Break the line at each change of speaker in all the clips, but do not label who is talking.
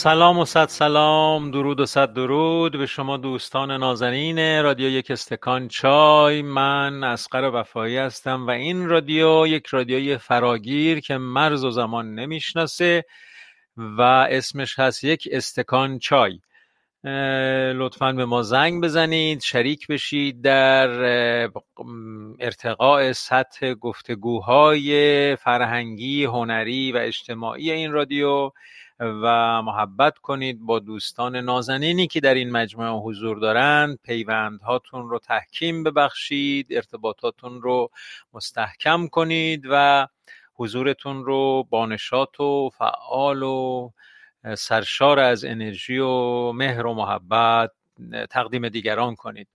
سلام و صد سلام درود و صد درود به شما دوستان نازنین رادیو یک استکان. چای من اسقر وفایی هستم و این رادیو یک رادیوی فراگیر که مرز و زمان نمی‌شناسه و اسمش هست یک استکان چای. لطفا به ما زنگ بزنید شریک بشید در ارتقاء سطح گفتگوهای فرهنگی هنری و اجتماعی این رادیو. و محبت کنید با دوستان نازنینی که در این مجموعه حضور دارند. پیوندهاتون رو تحکیم ببخشید ارتباطاتون رو مستحکم کنید و حضورتون رو با نشاط و فعال و سرشار از انرژی و مهر و محبت تقدیم دیگران کنید.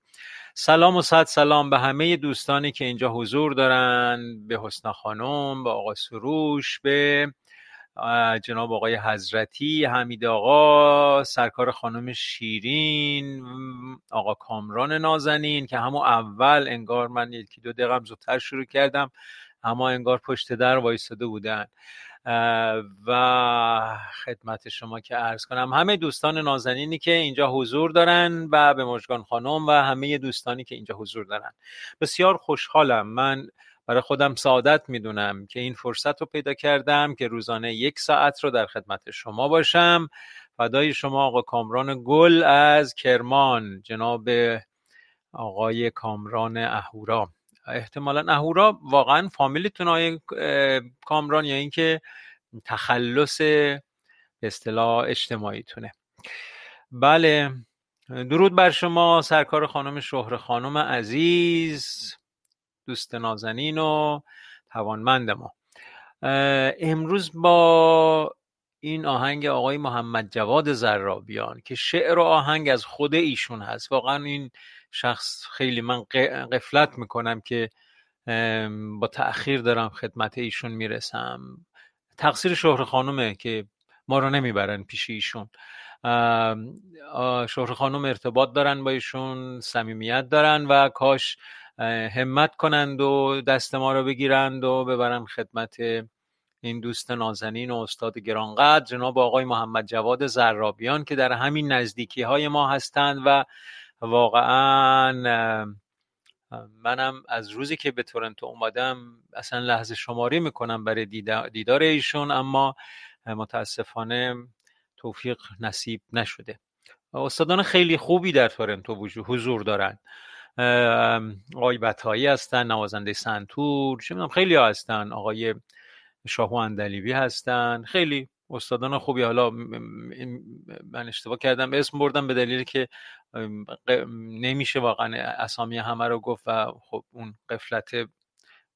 سلام و صد سلام به همه دوستانی که اینجا حضور دارن به حسنا خانم به آقا سروش به جناب آقای حضرتی حمید آقا سرکار خانم شیرین آقا کامران نازنین که همون اول انگار من یکی دو دقیقه زودتر شروع کردم اما انگار پشت در وایستاده بودن. و خدمت شما که عرض کنم همه دوستان نازنینی که اینجا حضور دارن و به مژگان خانم و همه دوستانی که اینجا حضور دارن. بسیار خوشحالم. من برای خودم سعادت می‌دونم که این فرصت رو پیدا کردم که روزانه یک ساعت رو در خدمت شما باشم. فدای شما آقا کامران گل از کرمان جناب آقای کامران اهورا. احتمالا اهورا واقعا فامیلیتون آقای کامران یا اینکه تخلص به اصطلاح اجتماعیتونه. بله درود بر شما سرکار خانم شهر خانم عزیز. دوست نازنین و توانمند ما. امروز با این آهنگ آقای محمد جواد زرابیان که شعر و آهنگ از خود ایشون هست. واقعا این شخص خیلی من قفلت می‌کنم که با تأخیر دارم خدمت ایشون می‌رسم. تقصیر شهر خانومه که ما رو نمی‌برن پیش ایشون. شهر خانم ارتباط دارن با ایشون صمیمیت دارن و کاش همت کنند و دست ما رو بگیرند و ببرن خدمت این دوست نازنین و استاد گرانقدر. جناب آقای محمد جواد زرابیان که در همین نزدیکی های ما هستند و واقعا منم از روزی که به تورنتو اومدم اصلا لحظه شماری می‌کنم برای دیدا- دیدار ایشون اما متاسفانه توفیق نصیب نشده. استادان خیلی خوبی در تورنتو حضور دارند. آقای بتایی هستن نوازنده سنتور چه می‌دونم خیلی ها هستن. آقای شاهو اندلیبی هستن. خیلی استادان خوبی. حالا من اشتباه کردم اسم بردم به دلیلی که نمیشه واقعا اسامی همه رو گفت و خب اون قفلت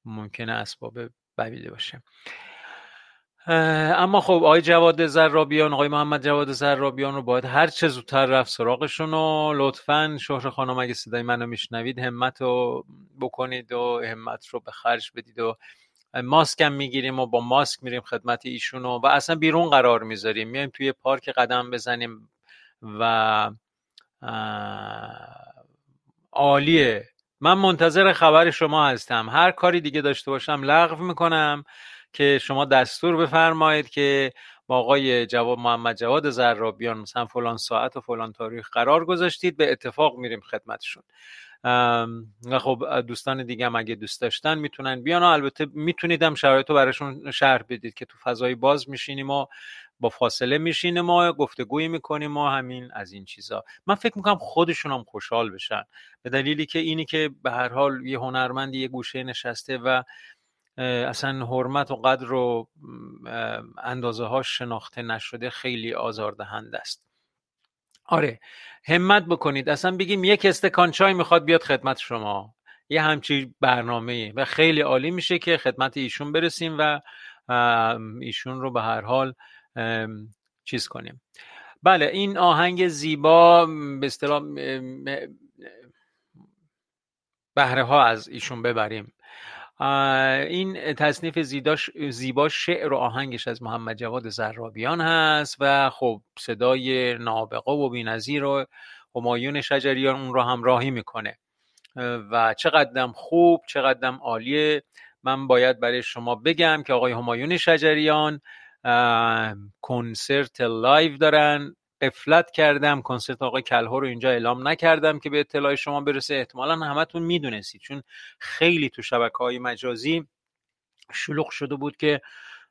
ممکنه اسباب بدیده باشه. اما خب آقای جواد زرابیان آقای محمد جواد زرابیان رو باید هر چه زودتر رفت سراغشون و لطفا شهر خانم اگه صدای منو میشنوید همت رو بکنید و همت رو به خرج بدید و ماسک هم می‌گیریم و با ماسک میریم خدمت ایشون و اصلا بیرون قرار می‌ذاریم. میایم توی پارک قدم بزنیم و عالیه من منتظر خبر شما هستم. هر کاری دیگه داشته باشم لغو می‌کنم. که شما دستور بفرمایید که با آقای جواب محمد جواد زرابیان مثلا فلان ساعت و فلان تاریخ قرار گذاشتید به اتفاق میریم خدمتشون. و خب دوستان دیگه هم اگه دوست داشتن می‌تونن بیان. و البته می‌تونید هم شرایط رو براشون شرح بدید که تو فضای باز میشینیم و با فاصله میشینیم ما گفتگویی می‌کنیم و همین از این چیزا. من فکر می‌کنم خودشون هم خوشحال بشن. به دلیلی که اینی که به هر حال یه هنرمندی یه گوشه نشسته و اصلا حرمت و قدر و اندازه ها شناخته نشده خیلی آزاردهنده است. آره همت بکنید. اصلا بگیم یک استکان چای می‌خواد بیاد خدمت شما. یه همچی برنامه و خیلی عالی میشه که خدمت ایشون برسیم و ایشون رو به هر حال چیز کنیم. بله این آهنگ زیبا به اصطلاح بهره ها از ایشون ببریم. این تصنیف زیبا شعر و آهنگش از محمد جواد ضرابیان هست و خب صدای نابغه و بینظیر و همایون شجریان اون رو همراهی می‌کنه. و چقدرم خوب چقدرم عالیه. من باید برای شما بگم که آقای همایون شجریان کنسرت live دارن. غفلت کردم کنسرت آقای کلهر رو اینجا اعلام نکردم که به اطلاع شما برسه. احتمالا همتون می‌دونستید چون خیلی تو شبکه های مجازی شلوغ شده بود که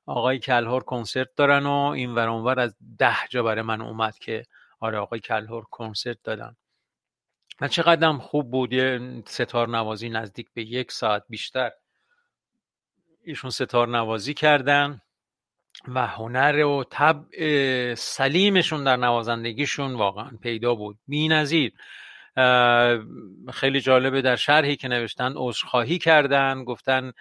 آقای کلهور کنسرت دارن و این ور از ده جا برای من اومد که آره آقای کلهور کنسرت دادن. و چقدرم خوب بود یه ستار نوازی نزدیک به یک ساعت بیشتر. ایشون ستار نوازی کردن. و هنر و طبع سلیمشون در نوازندگیشون واقعا پیدا بود. نظیر خیلی جالبه در شرحی که نوشتن عذرخواهی کردن گفتن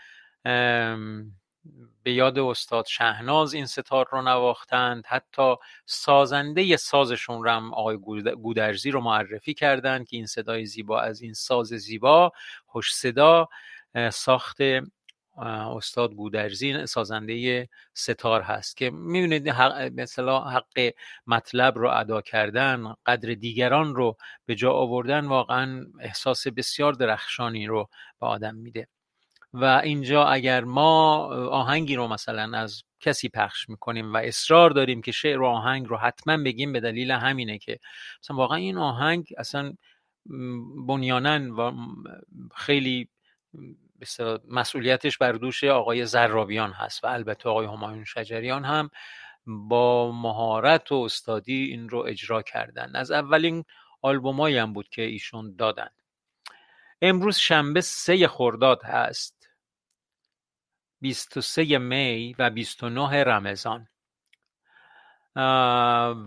به یاد استاد شهناز این ستار رو نواختند. حتی سازنده سازشون رو هم آقای گودرزی رو معرفی کردند که این صدای زیبا از این ساز زیبا خوش صدا ساخت استاد گودرزی سازنده ستار هست که می‌بینید مثلا حق مطلب رو ادا کردن قدر دیگران رو به جا آوردن واقعا احساس بسیار درخشانی رو به آدم میده. و اینجا اگر ما آهنگی رو مثلا از کسی پخش می‌کنیم و اصرار داریم که شعر و آهنگ رو حتما بگیم به دلیل همینه که مثلا واقعا این آهنگ اصلا بنیانن و خیلی مسئولیتش بر دوش آقای زرابیان هست و البته آقای همایون شجریان هم با مهارت و استادی این رو اجرا کردن. از اولین آلبومایی هم بود که ایشون دادن. امروز شنبه سه خرداد هست. 23 می و 29 رمضان.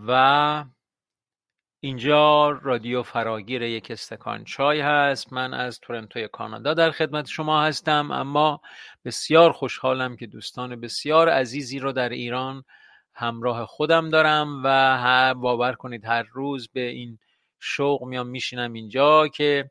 و اینجا رادیو فراگیر یک استکان چای هست. من از تورنتوی کانادا در خدمت شما هستم اما بسیار خوشحالم که دوستان بسیار عزیزی رو در ایران همراه خودم دارم و باور کنید هر روز به این شوق میام میشینم اینجا که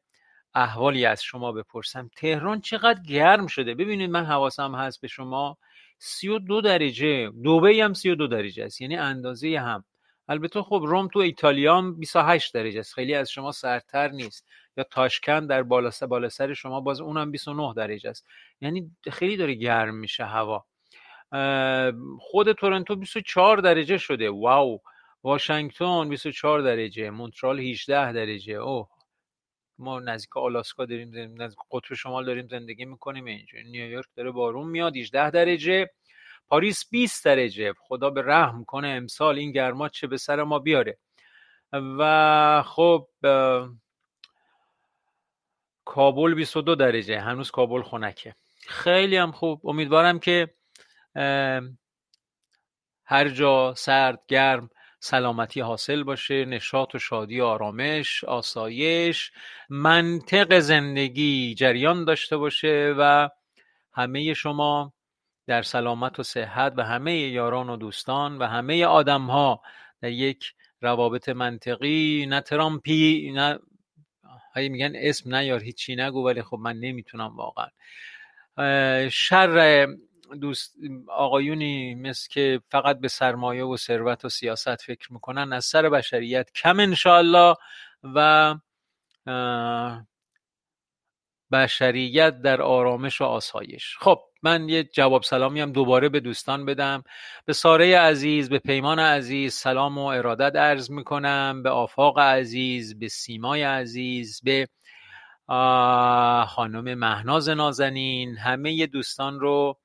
احوالی از شما بپرسم. تهران چقدر گرم شده؟ ببینید من حواسم هست به شما. سی و دو درجه. دوبه هم سی و دو درجه است. یعنی اندازه هم البته خب روم تو ایتالیا هم 28 درجه است. خیلی از شما سرتر نیست. یا تاشکند در بالا بالا سر شما باز اونم 29 درجه است. یعنی خیلی داره گرم میشه هوا. خود تورنتو 24 درجه شده. واو. واشنگتن 24 درجه. مونترال 18 درجه. اوه. ما نزدیک آلاسکا داریم نزدیک قطب شمال داریم زندگی می‌کنیم اینجا. نیویورک داره بارون میاد. 18 درجه. پاریس 20 درجه. خدا به رحم کنه امسال این گرما چه به سر ما بیاره. و خب کابل 22 درجه. هنوز کابل خنکه. خیلی هم خوب. امیدوارم که هر جا سرد گرم سلامتی حاصل باشه. نشاط و شادی و آرامش آسایش منطق زندگی جریان داشته باشه و همه شما در سلامت و صحت و همه یاران و دوستان و همه آدم ها در یک روابط منطقی نه ترامپی نه هایی میگن اسم نیار هیچی نگو ولی خب من نمی‌تونم واقعا. شر دوست آقایونی مثل که فقط به سرمایه و ثروت و سیاست فکر می‌کنن از سر بشریت کم انشاءالله و بشریت در آرامش و آسایش. خب من یه جواب سلامی هم دوباره به دوستان بدم. به ساره عزیز به پیمان عزیز سلام و ارادت عرض می‌کنم. به آفاق عزیز به سیمای عزیز به خانم مهناز نازنین. همه دوستان رو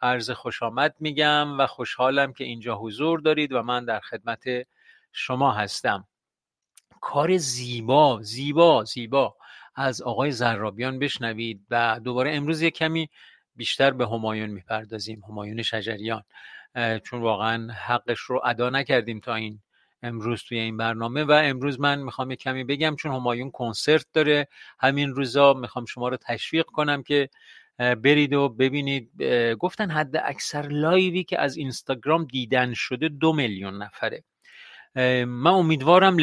عرض خوش آمد میگم و خوشحالم که اینجا حضور دارید و من در خدمت شما هستم. کار زیبا زیبا زیبا. از آقای زرابیان بشنوید و دوباره امروز یک کمی بیشتر به همایون می‌پردازیم همایون شجریان. چون واقعا حقش رو ادا نکردیم تا این امروز توی این برنامه و امروز من می‌خوام یک کمی بگم چون همایون کنسرت داره. همین روزا می‌خوام شما رو تشویق کنم که برید و ببینید. گفتن حد اکثر live ی که از اینستاگرام دیدن شده دو میلیون نفره. من امیدوارم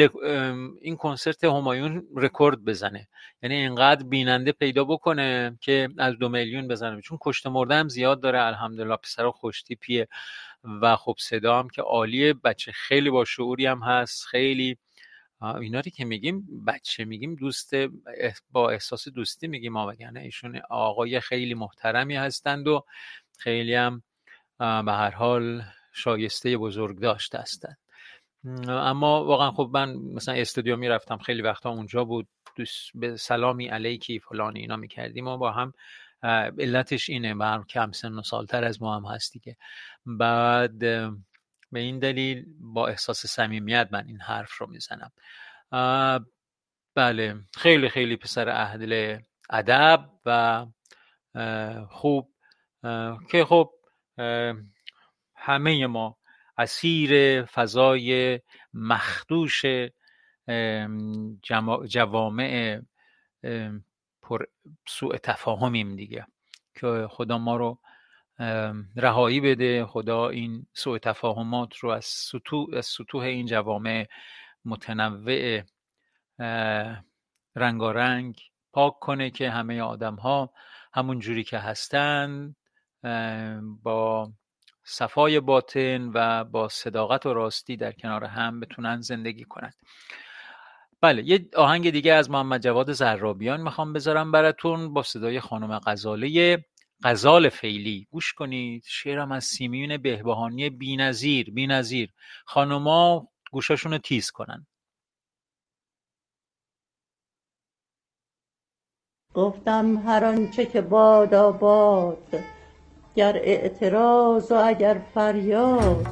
این کنسرت همایون رکورد بزنه. یعنی اینقدر بیننده پیدا بکنه که از دو میلیون بزنه. چون کشته مرده هم زیاد داره. الحمدلله پسر خوشتیپیه و خب صدا هم که عالیه. بچه خیلی با شعوری هم هست. خیلی اینا که میگیم بچه میگیم دوست با احساس دوستی میگیم ما وگرنه ایشون آقای خیلی محترمی هستند و خیلی هم به هر حال شایسته بزرگ داشته هستند. اما واقعا خب من مثلا استودیو می‌رفتم خیلی وقتا اونجا بود. به سلامی علیکی فلان اینا می‌کردیم و با هم علتش اینه و کم سن و سالتر از ما هم هست دیگه. بعد به این دلیل با احساس صمیمیت من این حرف رو می‌زنم. بله خیلی خیلی پسر اهل ادب و خوب که خب همه ما اسیر فضای مخدوش جوامع پر سوء تفاهمیم دیگه. که خدا ما رو رهایی بده خدا این سوء تفاهمات رو از سطوح, از سطوح این جوامع متنوع رنگارنگ پاک کنه که همه آدم ها همون جوری که هستند با صفای باطن و با صداقت و راستی در کنار هم بتونن زندگی کنند بله یه آهنگ دیگه از محمد جواد زرابیان می‌خوام بذارم براتون با صدای خانم غزاله غزال فیلی گوش کنید شعرم از سیمیون بهبهانی بینظیر بینظیر. خانوما گوشاشون رو تیز کنن.
گفتم هر آنچه که باد آباد گر اعتراض و اگر فریاد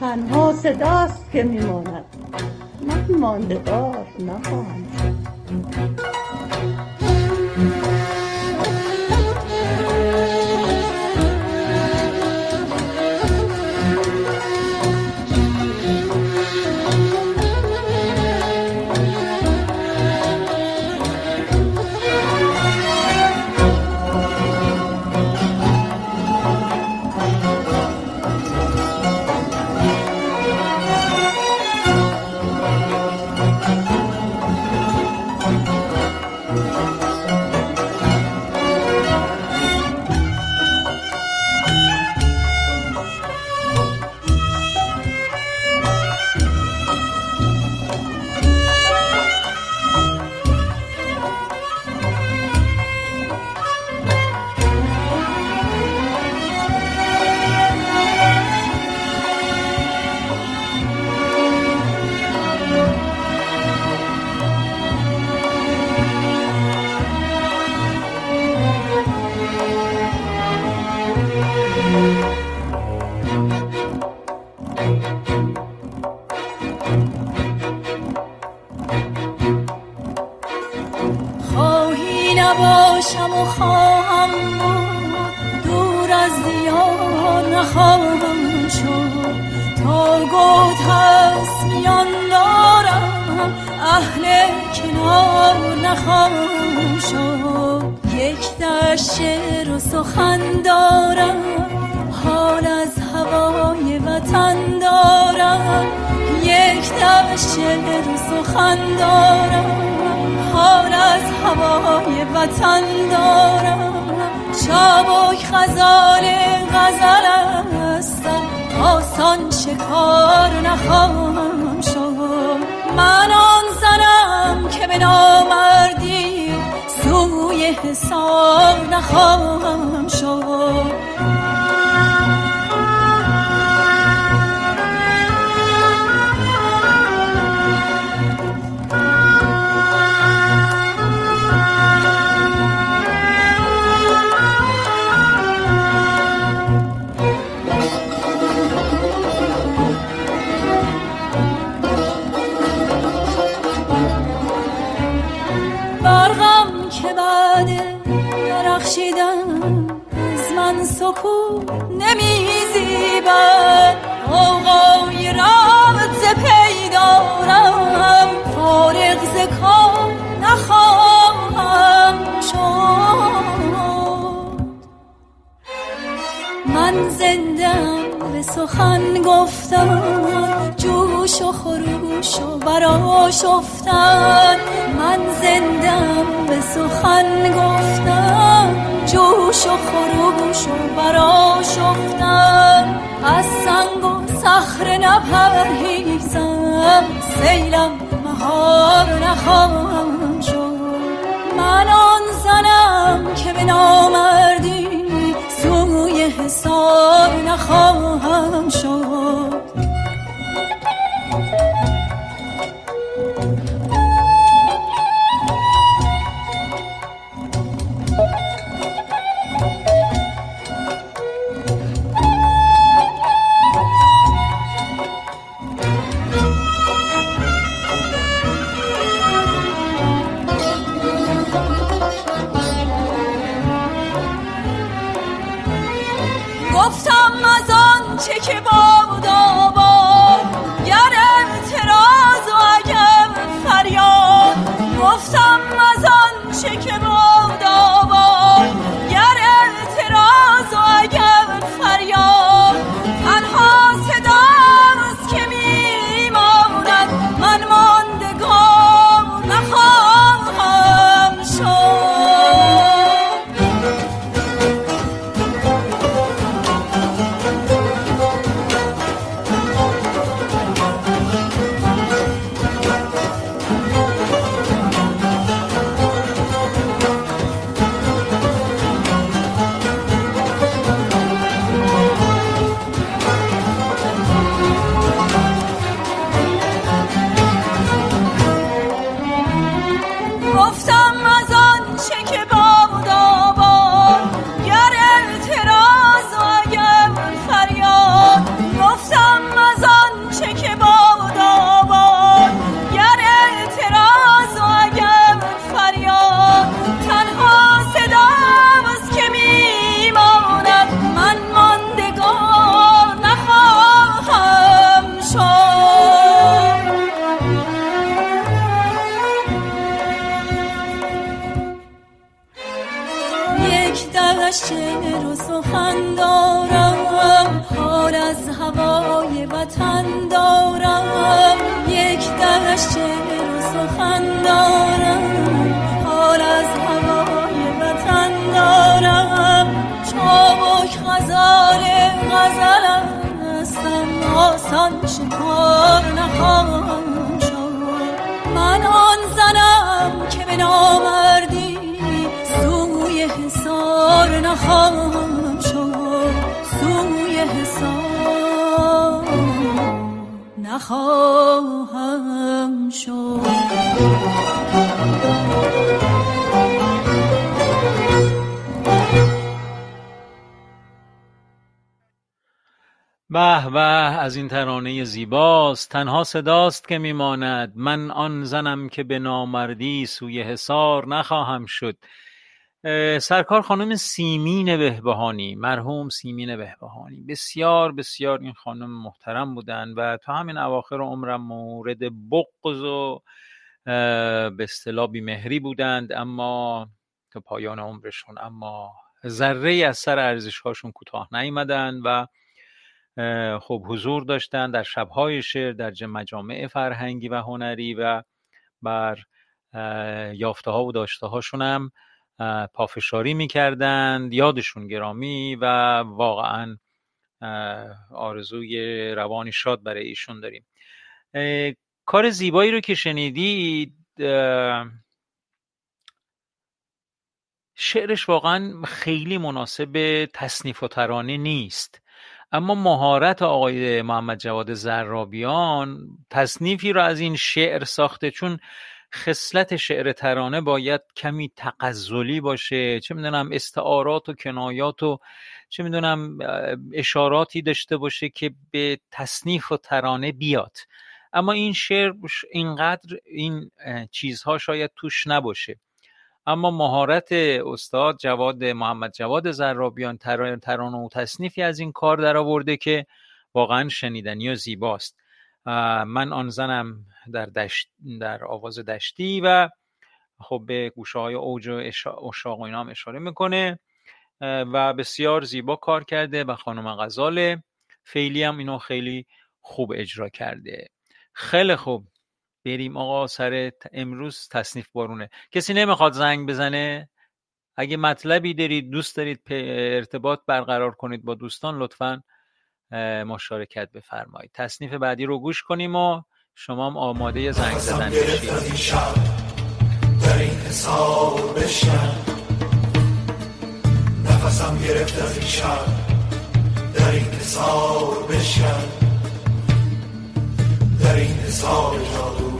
تنها صداست که میماند. من ماندگار نخواهم شد.
اهل کنار نخواهم شد. یک دشت شعر و سخن دارم. حال از هوای وطن دارم. یک دشت شعر و سخن دارم. از هوای وطن دارم. چابک غزال غزل هستم آسان شکار نخواهم شد. من آن زنم که به نامردی سوی حساب نخواهم شد. سکون نمیزیبد آقای رمز پیدارم فارغ ز کار نخواهم شد. من زندم به سخن گفتم. جوش و خروش و براش افتن من زندم به سخن گفتم. جوش و خروش و براشفتن از سنگ و صخر نپرهیزم سیلم مهار نخواهم شد. من آن زنم که به نامردی سوی حساب نخواهم شد.
زیباست تنها صداست که میماند. من آن زنم که به نامردی سوی حصار نخواهم شد. سرکار خانم سیمین بهبهانی مرحوم سیمین بهبهانی. بسیار بسیار این خانم محترم بودن و تا همین اواخر عمرم مورد بغض و به اصطلاح بیمهری بودند. اما تا پایان عمرشون اما ذره از سر ارزش هاشون کوتاه نیامدن و خب حضور داشتن در شبهای شعر در مجامع فرهنگی و هنری و بر یافته ها و داشته هاشون هم پافشاری می‌کردند یادشون گرامی و واقعا آرزوی روانی شاد برای ایشون داریم. کار زیبایی رو که شنیدید شعرش واقعا خیلی مناسب تصنیف و ترانه نیست. اما مهارت آقای محمد جواد زرابیان تصنیفی رو از این شعر ساخته چون خصلت شعر ترانه باید کمی تقزلی باشه. چه می‌دونم استعارات و کنایات و چه می‌دونم اشاراتی داشته باشه که به تصنیف و ترانه بیاد. اما این شعر اینقدر این چیزها شاید توش نباشه. اما مهارت استاد جواد محمد جواد زرابیان ترانه و تصنیفی از این کار در آورده که واقعا شنیدنی و زیباست. من آن زنم در, دشت در آواز دشتی و خب به گوشه های اوج و اشاق و اینا هم اشاره می‌کنه. و بسیار زیبا کار کرده و خانم غزال فعلی هم اینو خیلی خوب اجرا کرده. خیلی خوب. بریم آقا سر امروز تصنیف بارونه. کسی نمی‌خواد زنگ بزنه؟ اگه مطلبی دارید دوست دارید ارتباط برقرار کنید با دوستان لطفا مشارکت بفرمایید. تصنیف بعدی رو گوش کنیم و شما هم آماده زنگ زدن بشید. در این حساب نفسم گرفت از این شب. در این حساب بشن در این حساب جادوی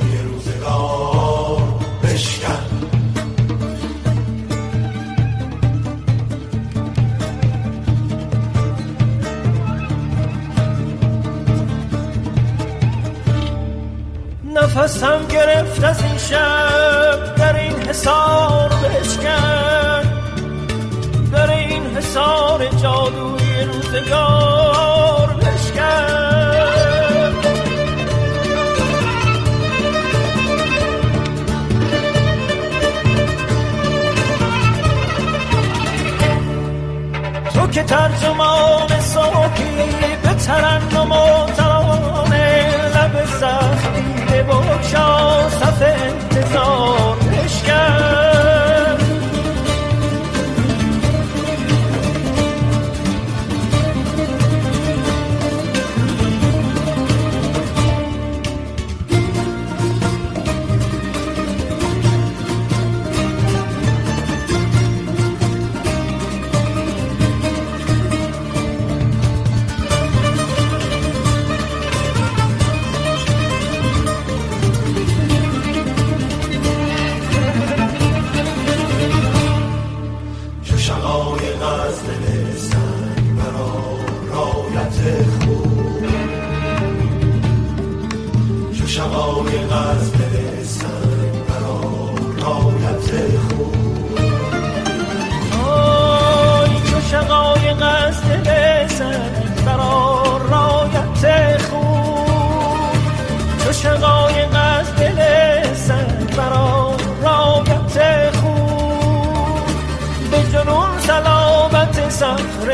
نفسم گرفت از این شب در این حسار بشکن. در این حسار جادوی روزگار بشکن. تو که ترجمان صافی به ترنم و ترانه لب زخمی بگشا صف انتظار بشکن.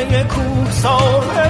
کوه ساره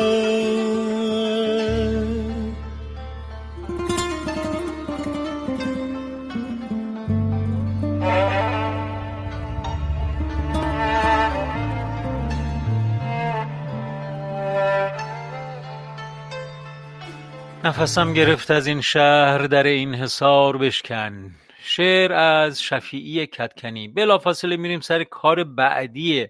نفسم گرفت از این شهر در این حصار بشکن. شعر از شفیعی کتکنی. بلافاصله میریم سر کار بعدی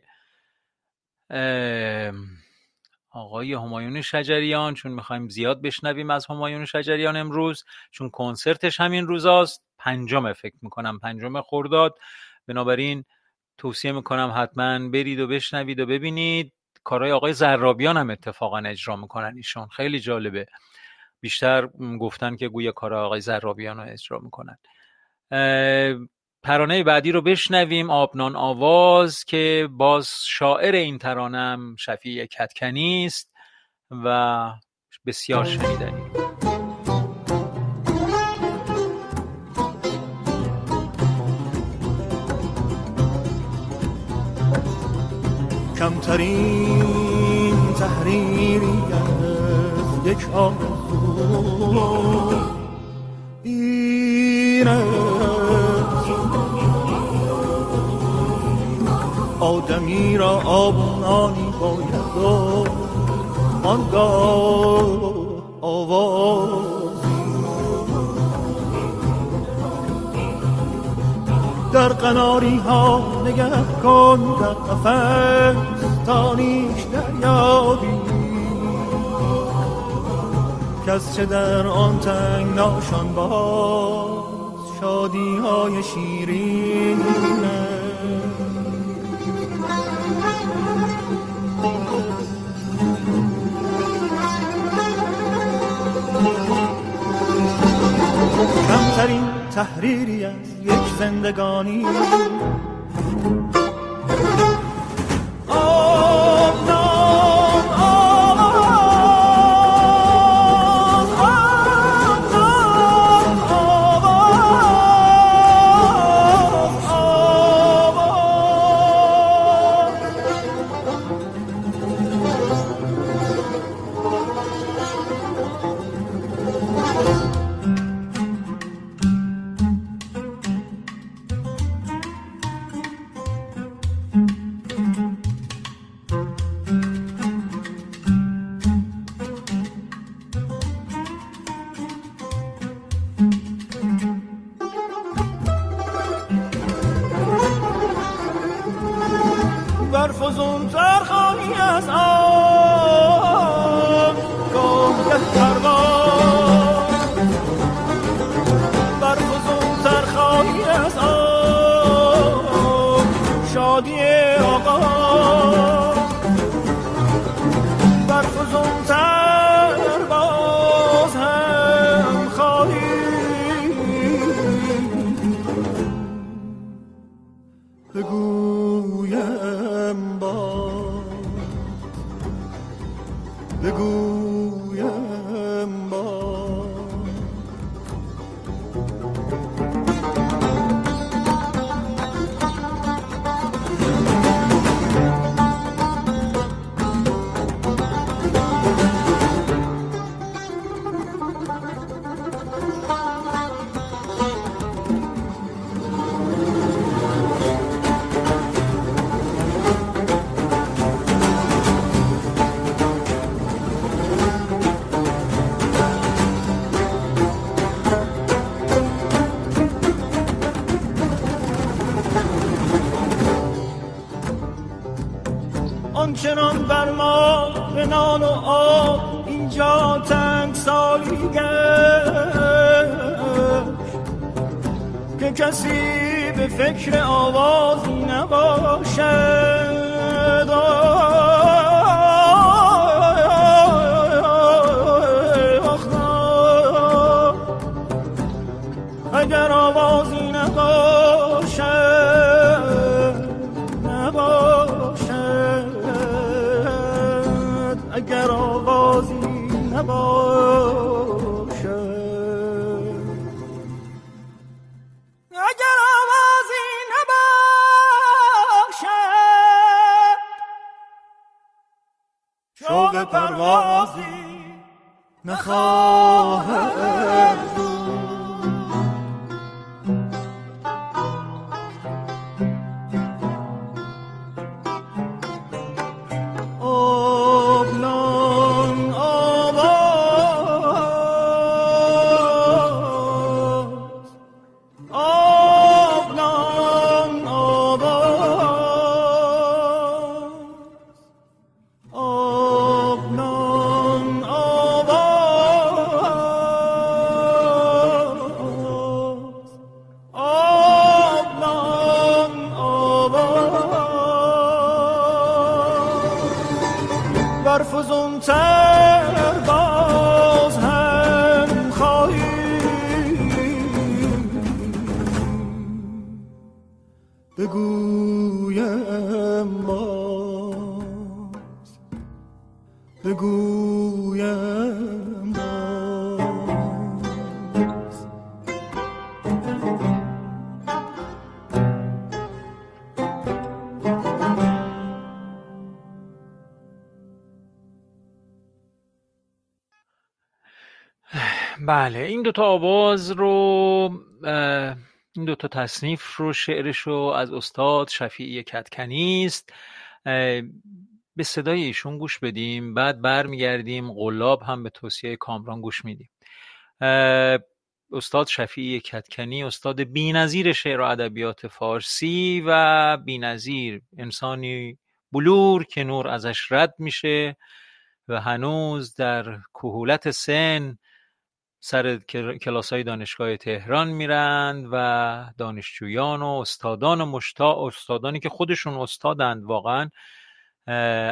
آقای همایون شجریان. چون می‌خوایم زیاد بشنویم از همایون شجریان امروز چون کنسرتش همین روزاست. پنجم فکر می‌کنم پنجم خورداد بنابراین توصیه می‌کنم حتما برید و بشنوید و ببینید. کارهای آقای زرابیان هم اتفاقا اجرا می‌کنن ایشون. خیلی جالبه. بیشتر گفتن که گویا کار آقای زرابیان رو اجرا می‌کنن. ترانه بعدی رو بشنویم. آبنان آواز که باز شاعر این ترانم شفیع کتکنی است و بسیار شنیدنی.
کمترین تحریری از یک آرزو آدمی را آبونانی باید و آنگاه آوازی. در قناری ها نگه کن در قفص دریابی. کس چه در آن تنگ ناشان باز شادی های شیرین کمترین تحریری از یک زندگانی
آنچنان بر ما به نان و آب اینجا
تنگ سالی که کسی به فکر آواز نباشد. Hall. دوتا آواز رو این دوتا تصنیف رو شعرش رو از استاد شفیعی کتکنی است. به صدای ایشون گوش بدیم بعد برمیگردیم قلاب هم به توصیه کامران گوش میدیم. استاد شفیعی کتکنی استاد بینظیر شعر و ادبیات فارسی و بینظیر انسانی بلور که نور ازش رد میشه و هنوز در کهولت سن سر کلاس های دانشگاه تهران میرند و دانشجویان و استادان مشتاق استادانی که خودشون استادند واقعا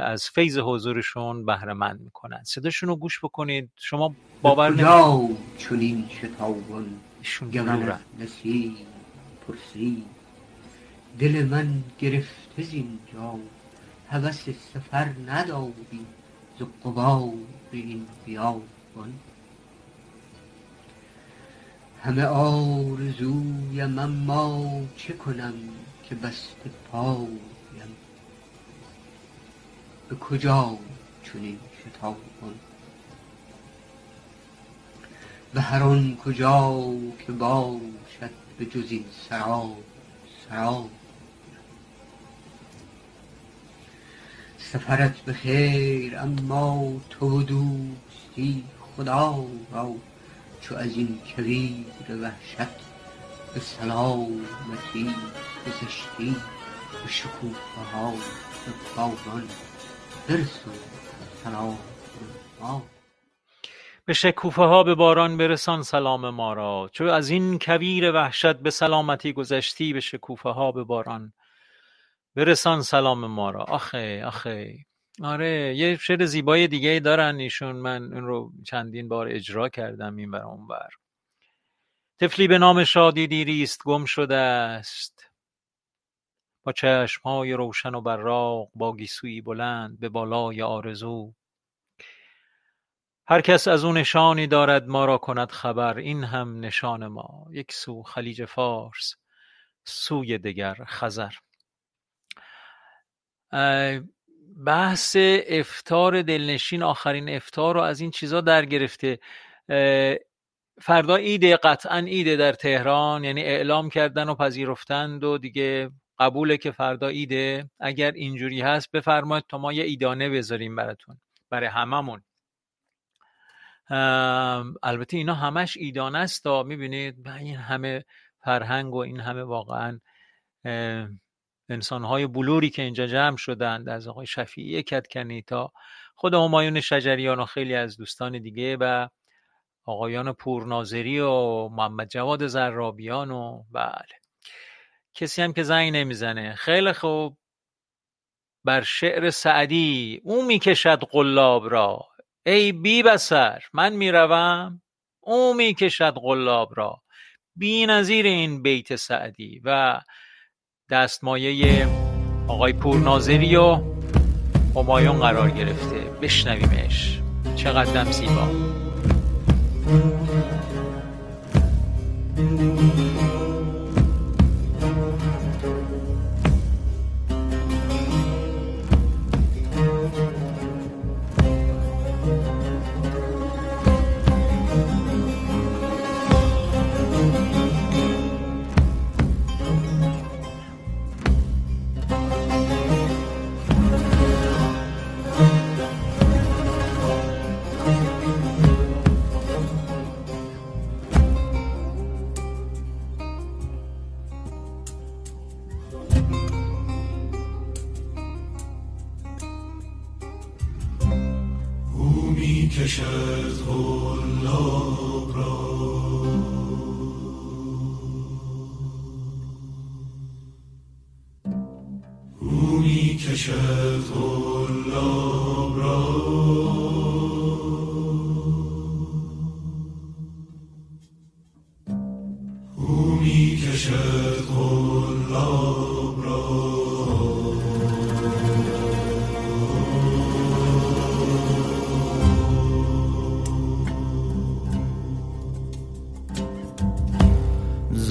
از فیض حضورشون بهره مند می‌کنن. صداشون رو گوش بکنید. شما باور نمی
کجا چنین شتابان گمن نسیم پرسی دل من گرفته زینجا هوس سفر نداری ز قبار این بیابان. همه آرزویم اما چه کنم که بسته پایم؟ به کجا چنین شتابان و هر آن کجا که باشد به جز این سرا سرا سفرت به خیر اما تو دوستی خدا را چو از این کویر وحشت به سلامتی گذشتی به شکوفه ها به پایان برسون سلام ما.
به شکوفه ها به باران برسان سلام ما را. چو از این کویر وحشت به سلامتی گذشتی به شکوفه ها به باران برسان سلام ما را. آخه آخه. آره یه شعر زیبای دیگه ای دارن ایشون. من اون رو چندین بار اجرا کردم این بر اون بر طفلی به نام شادی دیریست گم شده است با چشمهای روشن و براق با گیسویی بلند به بالای آرزو. هر کس از او نشانی دارد ما را کند خبر. این هم نشان ما. یک سو خلیج فارس سوی دگر خزر. بحث افتار دلنشین آخرین افتار رو از این چیزا در گرفته. فردا ایده قطعا ایده در تهران یعنی اعلام کردن و پذیرفتند و دیگه قبوله که فردا ایده اگر اینجوری هست بفرمایید تا ما یه ایدانه بذاریم براتون برای هممون. البته اینا همش ایدانه است تا می‌بینید. این همه فرهنگ و این همه واقعا انسانهای بلوری که اینجا جمع شدند از آقای شفیعی کتکنی تا خود همایون شجریان و خیلی از دوستان دیگه و آقایان پورناظری و محمد جواد زرابیان و بله. کسی هم که زنگ نمی‌زنه. خیلی خوب. بر شعر سعدی او می‌کشد قلاب را. ای بی بسر من می‌روم. او می‌کشد قلاب را. بی نظیر این بیت سعدی و دستمایه آقای پورناظری و همایون قرار گرفته. بشنویمش. چقدر زیبا.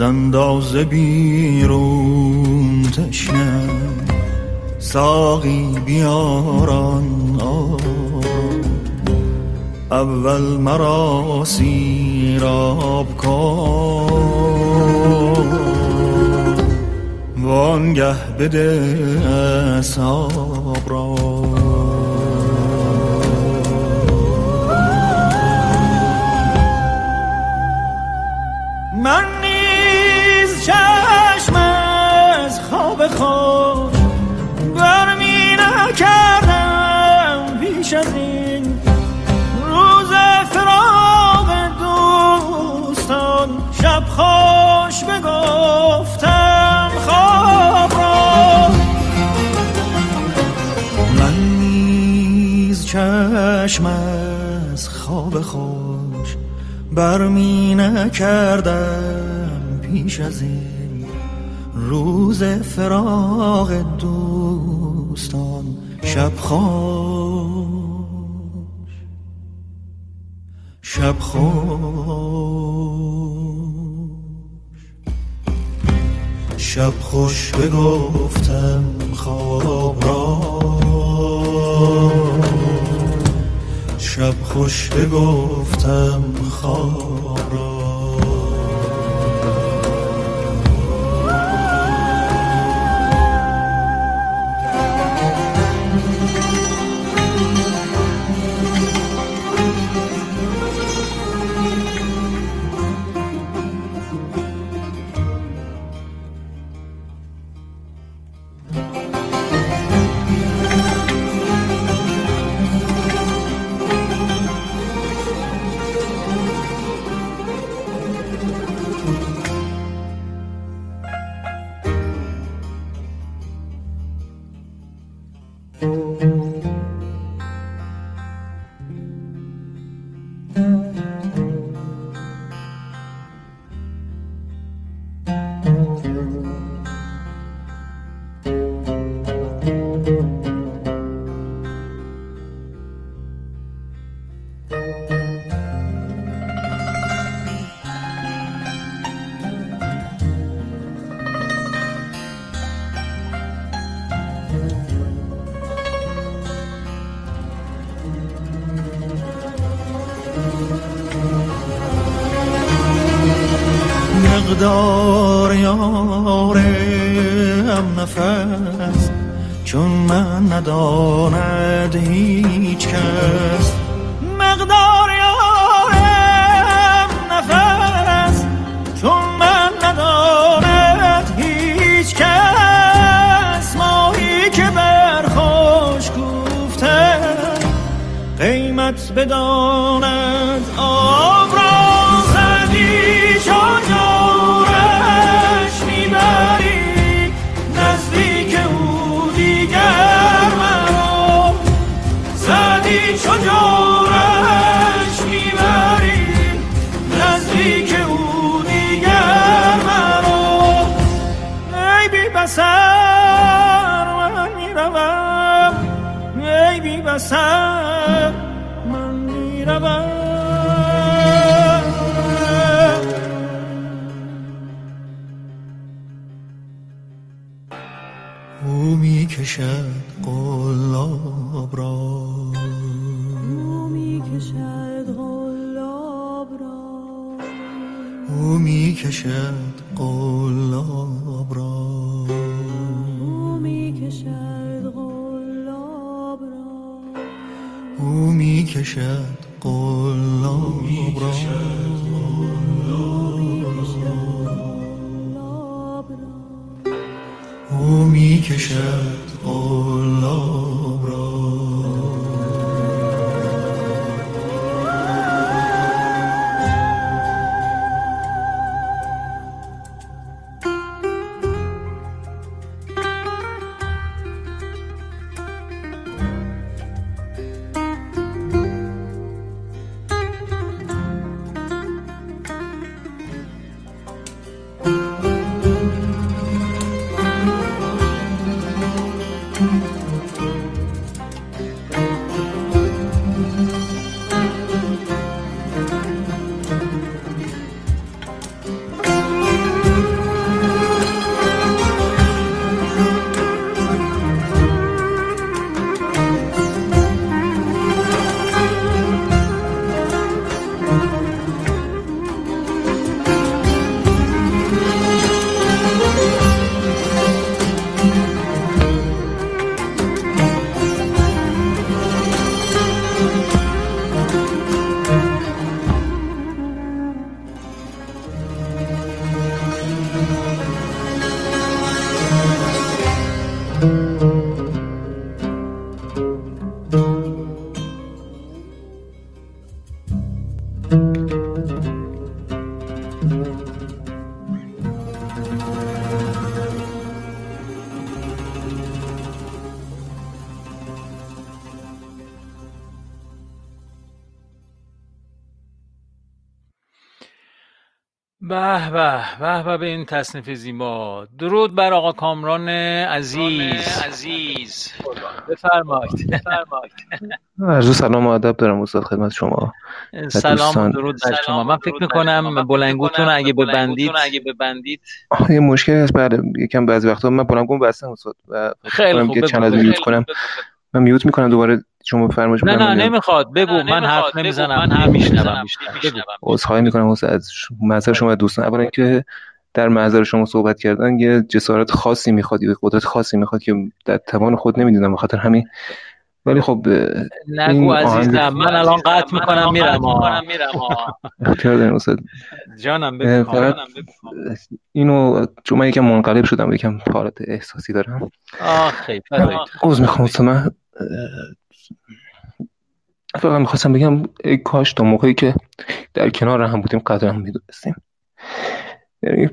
اندازه بیرون تشنه ساقی بیاران اول مرا سیراب کن وانگه بده اصاب
چشم از خواب خوش
برمی نکردم پیش از این روز فراغ دوستان. شب خواب کشد الله
به به به این تصنیف زیبا. درود بر آقا کامران عزیز. عزیز. بفرمایید. بفرمایید.
عرض سلام و ادب دارم استاد خدمت شما
سلام. درود بر شما. من فکر می‌کنم بلنگوتون اگه ببندید.
آه، یه مشکلی هست. بله یکم بعضی وقتا من بلندگوم بستم استاد و
خیلی خوب
چند از. میوت کنم. من میوت می‌کنم دوباره شما فرمایش
نه نه نمی‌خواد. بگو من حرف نمی‌زنم. من میشنوم. بگو
عذرخواهی می‌کنم استاد از محضر شما دوستان اولا که در محضر شما صحبت کردن یه جسارت خاصی می‌خواد یه قدرت خاصی می‌خواد که در توان خود نمی‌دونم بخاطر همین. ولی خب
نگو
این
عزیزم من الان قطع می‌کنم میرم.
استاد
جانم
فقط اینو چون من یکم منقلب شدم یکم حالت احساسی دارم.
آه خیلی.
عوض می‌خوام من فقط می‌خواستم بگم کاش تا موقعی که در کنار هم بودیم قدر هم می‌دونستیم. یعنی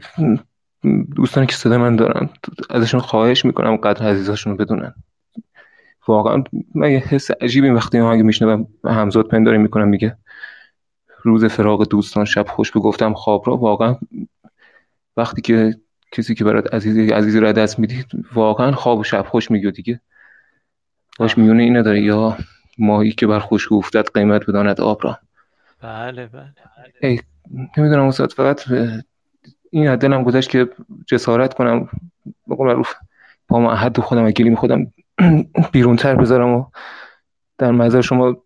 دوستانی که صدا من دارن ازشون خواهش می‌کنم قدر عزیزاشون رو بدونن. واقعا من یه حس عجیبی وقتی آهنگ میشنوم همزاد پنداری می‌کنم میگه روز فراق دوستان شب خوش بگفتم خواب را. واقعا وقتی که کسی که برات عزیزی عزیزی رو از دست میدی واقعا خواب و شب خوش میگی و دیگه. باش میونه این نداره یا ماهی که بر خشک افتد قیمت بداند آب را.
بله بله.
ای نمی‌دونم استاد فقط این از دلم گذشت که جسارت کنم. بقول معروف با حد خودم و گلیم خودم بیرون تر بذارم و در نظر شما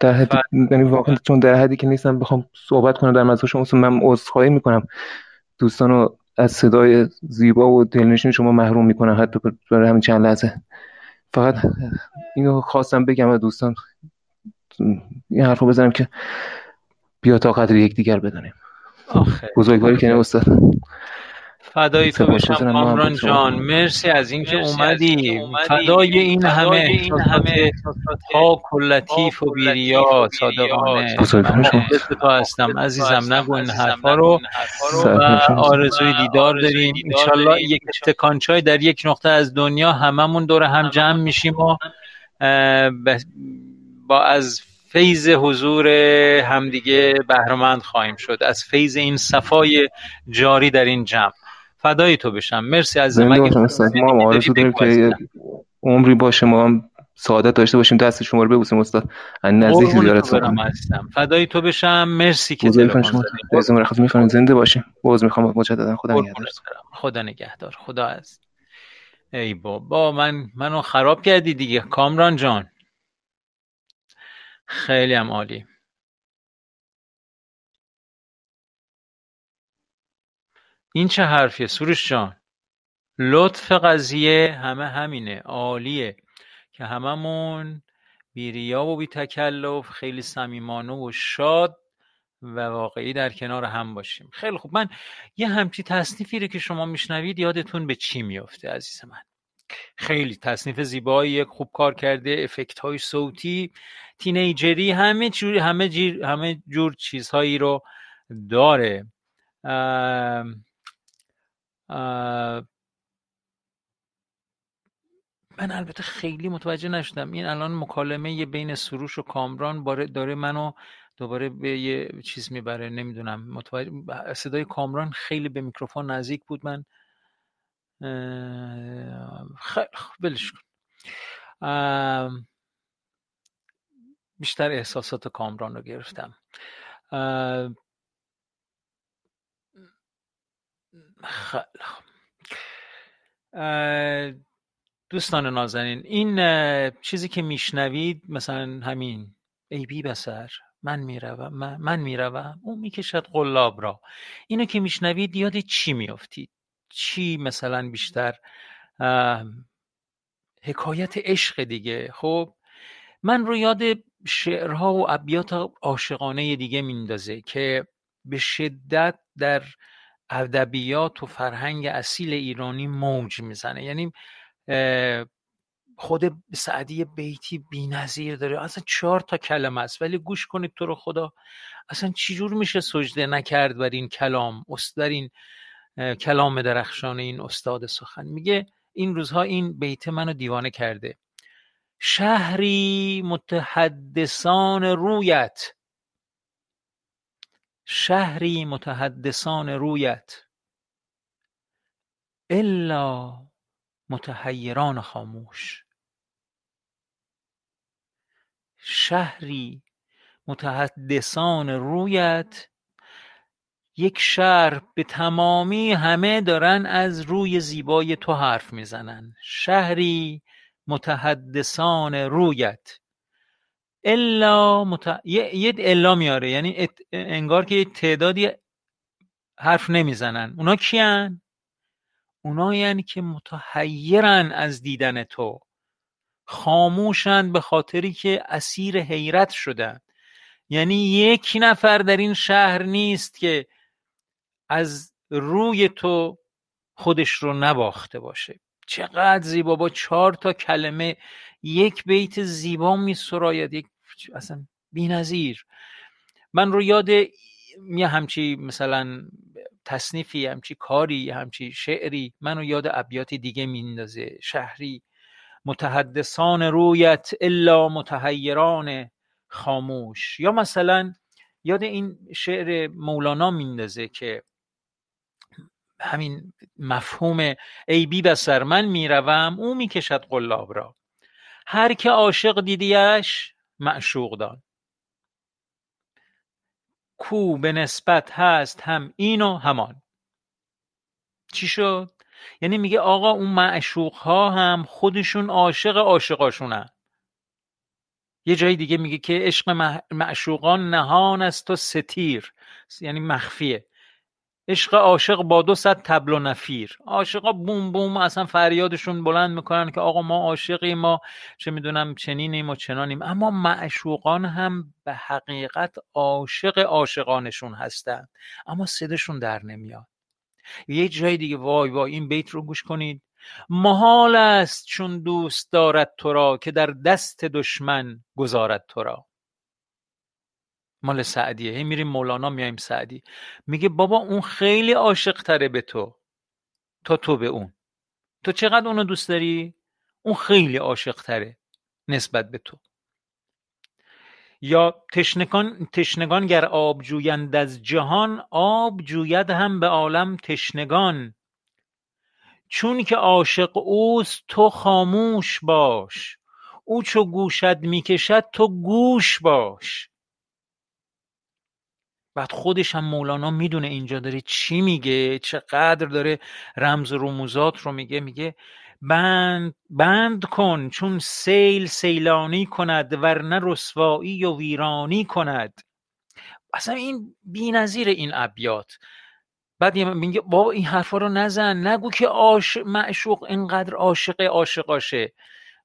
در حد یعنی واقعا چون در حدی که نیستم بخوام صحبت کنم در نظر شما. من عذرخواهی می‌کنم. دوستان رو از صدای زیبا و دلنشین شما محروم می‌کنم. حتی برای همین چند لحظه. فقط اینو خواستم بگم از دوستان. این حرف رو بزنم که بیا تا قدر یکدیگر بدانیم.
آخه.
بزرگواری که نه استاد.
فدای تو بشم. کامران. جان مرسی از اینکه اومدی. فدای این همه احساسات
همه
پاک و لطیف و بیریا صادقانه.
شما.
مخلص تو هستم. عزیزم نگو این حرفا رو. و. آرزوی دیدار داریم. انشالله. یک استکان چای در یک نقطه از دنیا هممون دور هم جمع میشیم و با از فیض حضور همدیگه بهرمند خواهیم شد. از فیض این صفای جاری در این جمع. فدای تو بشم. مرسی از
استاد ما هم آرزو داریم که عمری باشه. ما هم سعادت داشته باشیم. دست شما رو ببوسیم استاد. از نزدیک زیارت
فدای تو بشم. مرسی که تلفن
شما.
زدی.
به ازم رخصت میفرمایید زنده باشیم باز می‌خوام مجددا خدا نگهدار.
خدا نگهدار. خدا از ای بابا من منو خراب کردی دیگه. کامران جان. خیلی هم عالی. این چه حرفیه؟ سروش جان. لطف قضیه همه همینه عالیه که هممون بیریا و بی تکلف خیلی صمیمانه و شاد و واقعی در کنار هم باشیم. خیلی خوب. من یه همچی تصنیفی رو که شما میشنوید یادتون به چی میفته عزیز من؟ خیلی تصنیف زیبایی خوب کار کرده افکت های صوتی تینیجری همه جور همه جور همه جور چیزهایی رو داره. من البته خیلی متوجه نشدم. این الان مکالمه بین سروش و کامران داره منو دوباره به یه چیز می‌بره. نمی‌دونم. متوجه صدای کامران خیلی به میکروفون نزدیک بود من. خیلی خوب ولش کن. بیشتر احساسات کامران رو گرفتم. خیلی دوستان نازنین این چیزی که میشنوید مثلا همین ای بی بسر من می‌روم من, من می‌روم اون می‌کشد قلاب را. اینو که میشنوید یاد چی میافتید؟ چی مثلا بیشتر حکایت عشق دیگه؟ خب من رو یاد شعرها و ابیات عاشقانه دیگه میندازه که به شدت در ادبیات و فرهنگ اصیل ایرانی موج می‌زنه. یعنی خود سعدی بیتی بی‌نظیر داره. اصلا چهار تا کلمه است ولی گوش کنید تو رو خدا. اصلا چجور میشه سجده نکرد بر این کلام بر این کلام درخشان این استاد سخن؟ میگه این روزها این بیت منو دیوانه کرده. شهری متحدثان رویت شهری متحدثان رویت. الا متحیران خاموش. شهری متحدثان رویت. یک شهر به تمامی همه دارن از روی زیبای تو حرف می‌زنن. شهری متحدثان رویت. الا مت... یه, یه الا میاره. یعنی ات... انگار که یه تعدادی حرف نمی‌زنن. اونا کیان؟ اونا یعنی که متحیرن از دیدن تو. خاموشن به خاطری که اسیر حیرت شدن. یعنی یک نفر در این شهر نیست که از روی تو خودش رو نباخته باشه. چقدر زیبا. با چهار تا کلمه. یک بیت زیبا می سراید یک اصلا بی‌نظیر. من رو یاد یه همچی مثلا تصنیفی همچی کاری همچی شعری منو یاد ابیاتی دیگه میندازه. شهری. متحدثان رویت الا متحیران خاموش. یا مثلا یاد این شعر مولانا میندازه که همین مفهوم ای بی بسر من می‌روم او می‌کشد قلاب را. هر که عاشق دیدیش معشوق دان کو به نسبت هست هم این و همان. چی شد؟ یعنی میگه آقا اون معشوق ها هم خودشون عاشق عاشقاشونن. یه جای دیگه میگه که عشق معشوقان نهان است و ستیر. یعنی مخفیه. عشق عاشق با دو صد تبل و نفیر. عاشقا بوم بوم اصلا فریادشون بلند می‌کنن که آقا ما عاشقیم ما چه می‌دونم چنینیم و چنانیم. اما معشوقان هم به حقیقت عاشق عاشقانشون هستن اما صدشون در نمیاد. یه جای دیگه وای وای این بیت رو گوش کنید. محال است چون دوست دارد تو را که در دست دشمن گذارد تو را. مال سعدیه. هی میریم مولانا میایم سعدی. میگه بابا اون خیلی عاشق تره به تو تا تو به اون. تو چقدر اونو دوست داری؟ اون خیلی عاشق تره نسبت به تو. یا تشنگان تشنگان گر آب جویند از جهان آب جوید هم به عالم تشنگان. چون که عاشق اوست تو خاموش باش. او چو گوشت می‌کشد تو گوش باش. بعد خودش هم مولانا می‌دونه اینجا داره چی میگه چقدر داره رمز و رموزات رو میگه میگه بند, بند کن چون سیل سیلانی کند ورنه رسوایی و ویرانی کند. اصلا این بی نظیر این ابیات. بعد میگه بابا این حرفا رو نزن نگو که عاشق معشوق اینقدر عاشق عاشقاشه.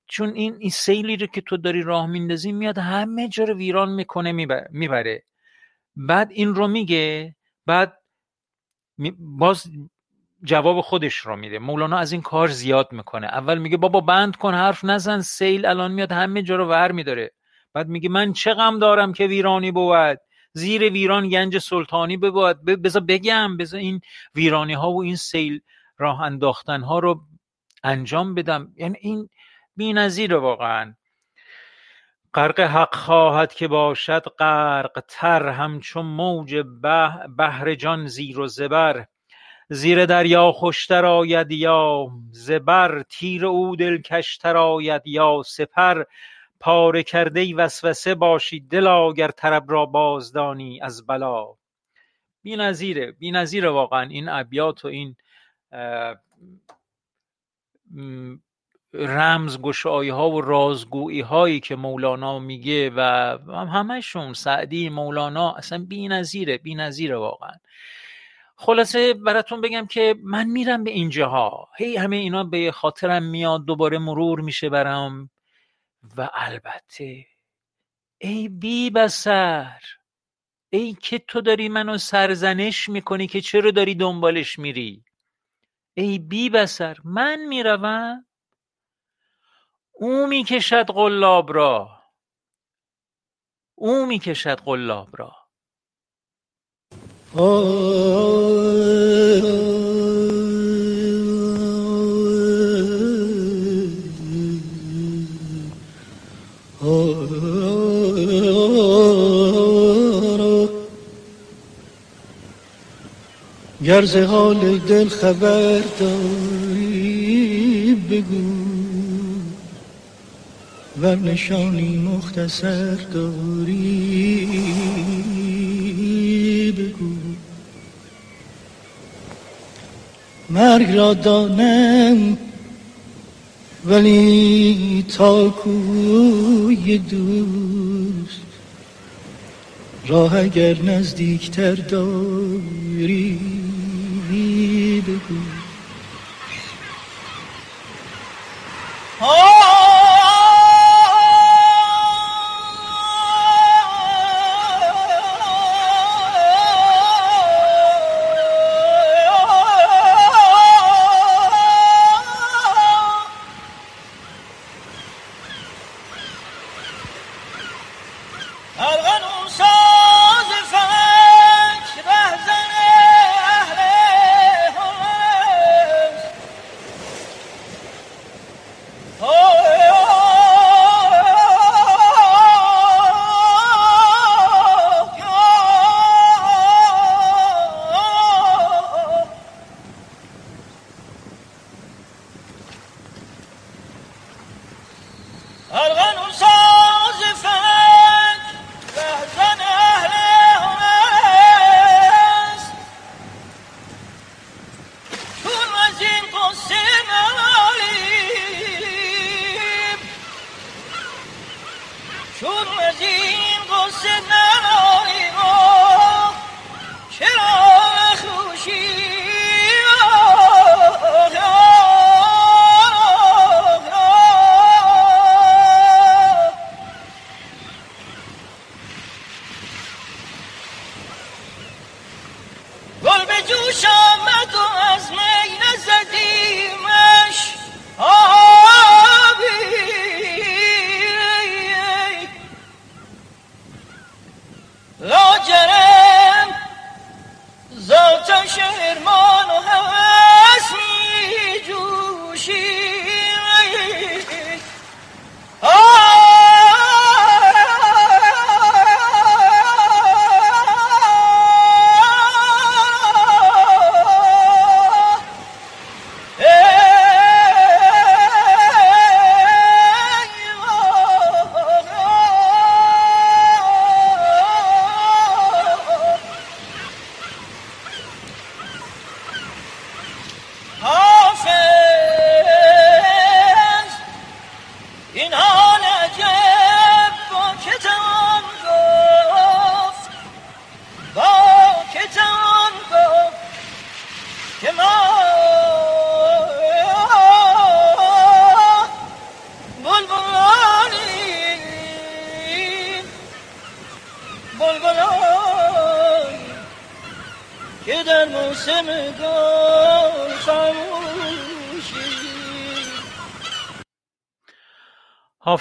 چون این این سیلی رو که تو داری راه میندازی میاد همه جا رو ویران می‌کنه می‌بره. بعد این رو میگه بعد باز جواب خودش رو میده. مولانا از این کار زیاد می‌کنه. اول میگه بابا بند کن حرف نزن سیل الان میاد همه جا رو ور میداره. بعد میگه من چه غم دارم که ویرانی بود. زیر ویران گنج سلطانی بود بذار بگم بذار این ویرانی ها و این سیل راه انداختن ها رو انجام بدم. یعنی این بی نظیر واقعا. غرق حق خواهد که باشد غرق تر همچون موج بحر جان زیر و زبر. زیر دریا خوشتر آید یا زبر تیر او دلکشتر آید یا سپر. پاره کرده وسوسه باشی دلا گر طرب را بازدانی از بلا. بی‌نظیره بی‌نظیره واقعا این ابیات و این رمزگشایی ها و رازگویی هایی که مولانا میگه و همشون سعدی مولانا اصلا بی‌نظیره بی‌نظیره واقعا. خلاصه براتون بگم که من میرم به اینجاها هی همه اینا به خاطرم میاد دوباره مرور میشه برام. و البته ای بی بسر ای که تو داری منو سرزنش می‌کنی که چرا داری دنبالش میری؟ ای بی بسر من می‌روم او می‌کشد قلاب را. او می‌کشد قلاب را.
گر ز حال دل خبر داری بگو. و نشانی مختصر داری بگو. مرگ را دانم ولی تا کوی دوست. راه اگر نزدیکتر داری بگو.
لاجرم ذاتش ارمان و هوس می جوشی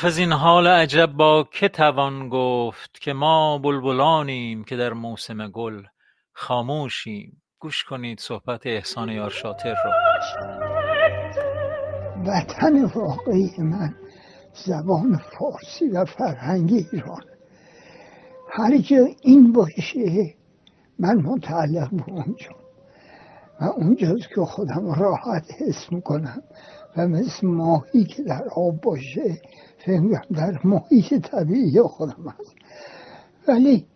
حافظ این حال عجب با که توان گفت که ما بلبلانیم که در موسم گل خاموشیم.
گوش کنید صحبت احسان یار شاطر رو.
وطن واقعی من زبان فارسی و فرهنگ ایران. هر جا این باشه من متعلق به اونجا و اونجاست که خودم راحت حس می‌کنم و مثل ماهی که در آب باشه در محیط طبیعی خودم هست. ولی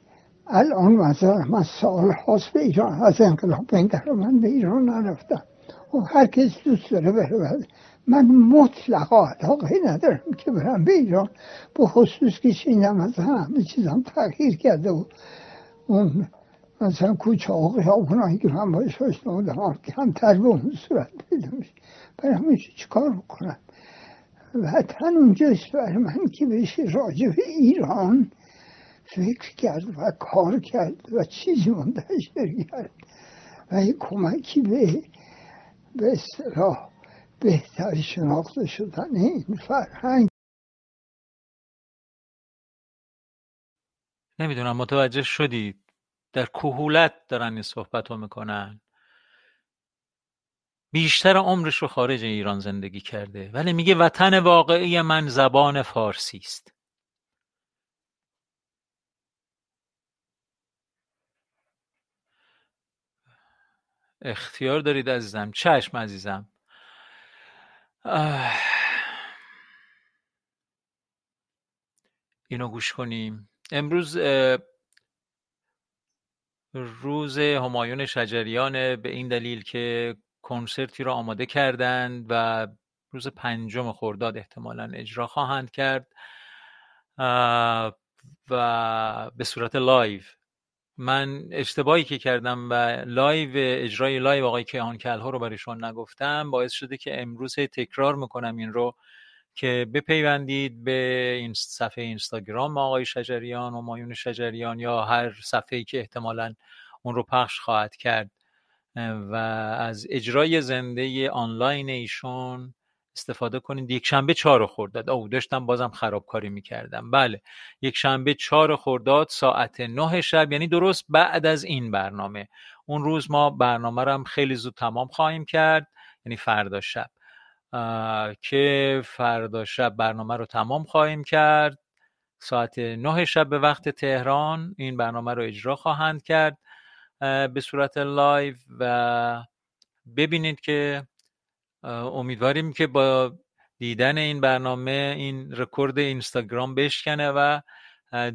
الان مثلا من سال هاست به ایران از انقلاب بنگر من به ایران نرفتم. و هر کس دوست داره بره بره من مطلقا علاقه ندارم که برم به ایران به خصوص که شینم مثلا همه چیزم تغییر کرده و اون مثلا کوچه ها خیابونایی که من باش آشنا بودم کمتر به اون صورت پیدا میشه. برای همیشه چیکار بکنم؟ وطن اونجاست برای من که بشه راجع ایران فکر کرد و کار کرد و چیزی منتشر کرد و یه کمکی به به اصطلاح بهتر شناخته شدن این فرهنگ.
نمی‌دونم متوجه شدید در کهولت دارن این صحبت رو می‌کنن؟ بیشتر عمرش رو خارج ایران زندگی کرده ولی میگه وطن واقعی من زبان فارسی است. اختیار دارید عزیزم؟ چشم عزیزم. اینو گوش کنیم. امروز روز همایون شجریان به این دلیل که کنسرتی را آماده کردند و روز پنجم خرداد احتمالا اجرا خواهند کرد و به صورت live. من اشتباهی که کردم و لایو اجرای لایو آقای کیهان کلهر رو برایشون نگفتم باعث شده که امروز تکرار می‌کنم این رو که بپیوندید به این صفحه اینستاگرام آقای شجریان همایون شجریان یا هر صفحه‌ای که احتمالا اون رو پخش خواهد کرد. و از اجرای زنده آنلاین ایشون استفاده کنید. یک شنبه چهار خرداد. او داشتم بازم خرابکاری می‌کردم. بله. یک شنبه چهار خرداد ساعت نه شب یعنی درست بعد از این برنامه. اون روز ما برنامه هم خیلی زود تمام خواهیم کرد یعنی فردا شب. که فردا شب برنامه رو تمام خواهیم کرد. ساعت نه شب به وقت تهران این برنامه رو اجرا خواهند کرد. به صورت live و ببینید که امیدواریم که با دیدن این برنامه این رکورد اینستاگرام بشکنه و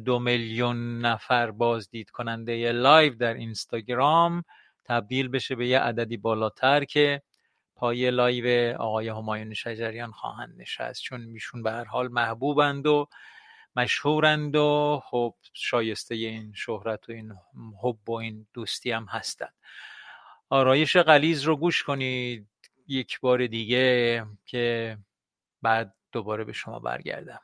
دو میلیون نفر بازدید کننده live در اینستاگرام تبدیل بشه به یه عددی بالاتر که پای live آقای همایون شجریان خواهند نشست. چون ایشون به هر حال محبوبند و مشهورند و خب شایسته این شهرت و این حب و این دوستی هم هستند. آرایش غلیز رو گوش کنید یک بار دیگه که بعد دوباره به شما برگردم.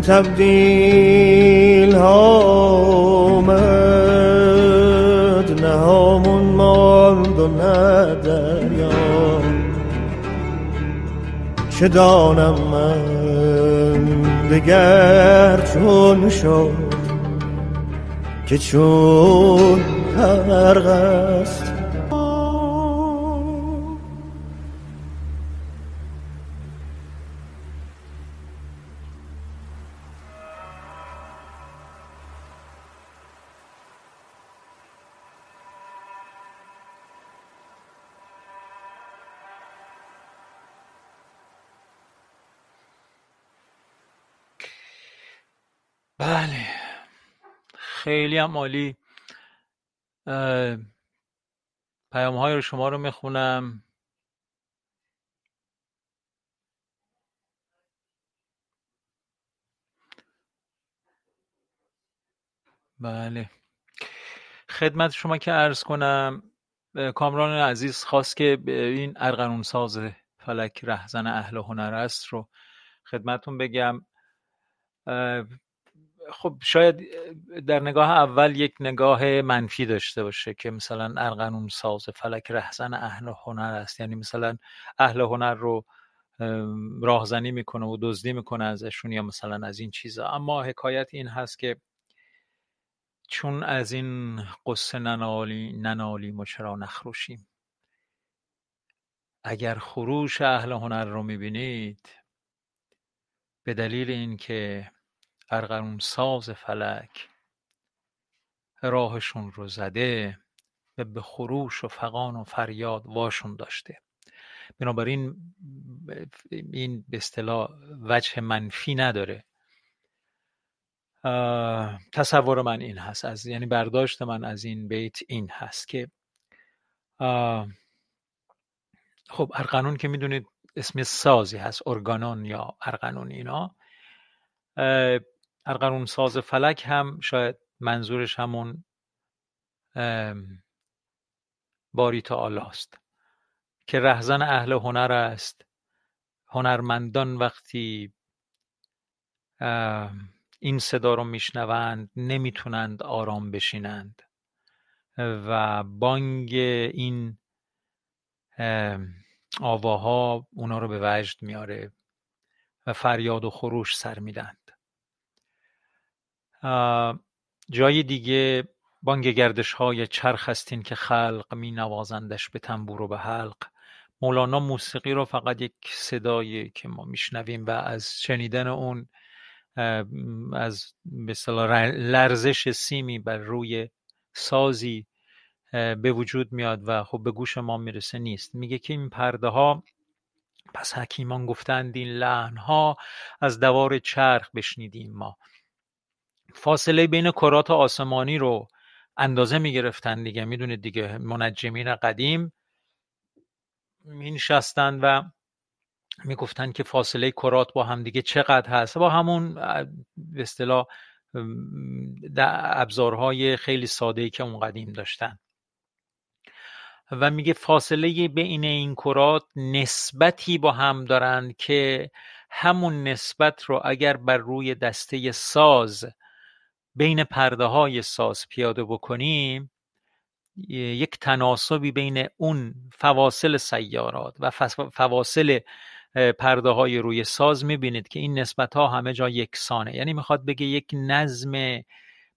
تبدیل ها آمد نه همون ماند و نه دریا. چه دانم من دگر چون شد که چون غرق است؟
خیلی هم عالی. پیام های رو شما رو می‌خونم. بله. خدمت شما که عرض کنم کامران عزیز خواست که این ارغنون ساز فلک رهزن اهل هنر است رو خدمتون بگم. خب شاید در نگاه اول یک نگاه منفی داشته باشه که مثلا ارغنون ساز فلک رهزن اهل هنر است. یعنی مثلا اهل هنر رو راهزنی می‌کنه و دزدی می‌کنه ازشون یا مثلا از این چیزا. اما حکایت این هست که چون از این قصه ننالی ننالیم و چرا نخروشیم. اگر خروش اهل هنر رو می‌بینید به دلیل اینکه ارغنون ساز فلک. راهشون رو زده و به خروش و فقان و فریاد واشون داشته. بنابراین این به اصطلاح وجه منفی نداره. تصور من این هست. از یعنی برداشت من از این بیت این هست که خب ارقنون که می‌دونید اسم سازی هست ارگانون یا ارقنون اینا ارقنون ساز فلک هم شاید منظورش همون باری تعالی است که رهزن اهل هنر است. هنرمندان وقتی این صدا رو میشنوند نمی‌تونند آرام بشینند و بانگ این آواها اونا رو به وجد میاره و فریاد و خروش سر میدند جای دیگه بانگ گردش های چرخ هستین که خلق می نوازندش به تنبور و به حلق. مولانا موسیقی رو فقط یک صدایی که ما میشنویم و از شنیدن اون از به لرزش سیمی بر روی سازی به وجود میاد و خب به گوش ما می‌رسه نیست. میگه که این پرده ها پس حکیمان گفتند این لحن ها از دوار چرخ بشنیدیم ما. فاصله بین کرات آسمانی رو اندازه می‌گرفتن دیگه. می‌دونید دیگه منجمین قدیم مینشستند و می‌گفتن که فاصله کرات با هم دیگه چقدر هست؟ با همون به اصطلاح ابزارهای خیلی ساده که اون قدیم داشتن. و میگه فاصله بین این کرات نسبتی با هم دارند که همون نسبت رو اگر بر روی دسته ساز بین پرده های ساز پیاده بکنیم یک تناسبی بین اون فواصل سیارات و فواصل پرده های روی ساز می‌بینید که این نسبت ها همه جا یکسانه. یعنی می‌خواد بگه یک نظم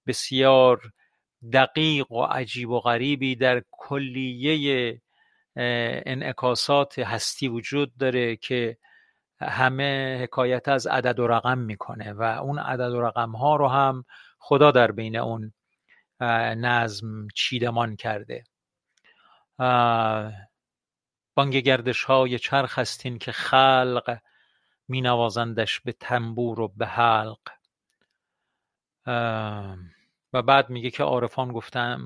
بسیار دقیق و عجیب و غریبی در کلیه انعکاسات هستی وجود داره که همه حکایت از عدد و رقم می‌کنه و اون عدد و رقم ها رو هم خدا در بین اون نظم چیدمان کرده. بانگ گردش های چرخ هستین که خلق می نوازندش به تنبور و به حلق. و بعد میگه که عارفان گفتن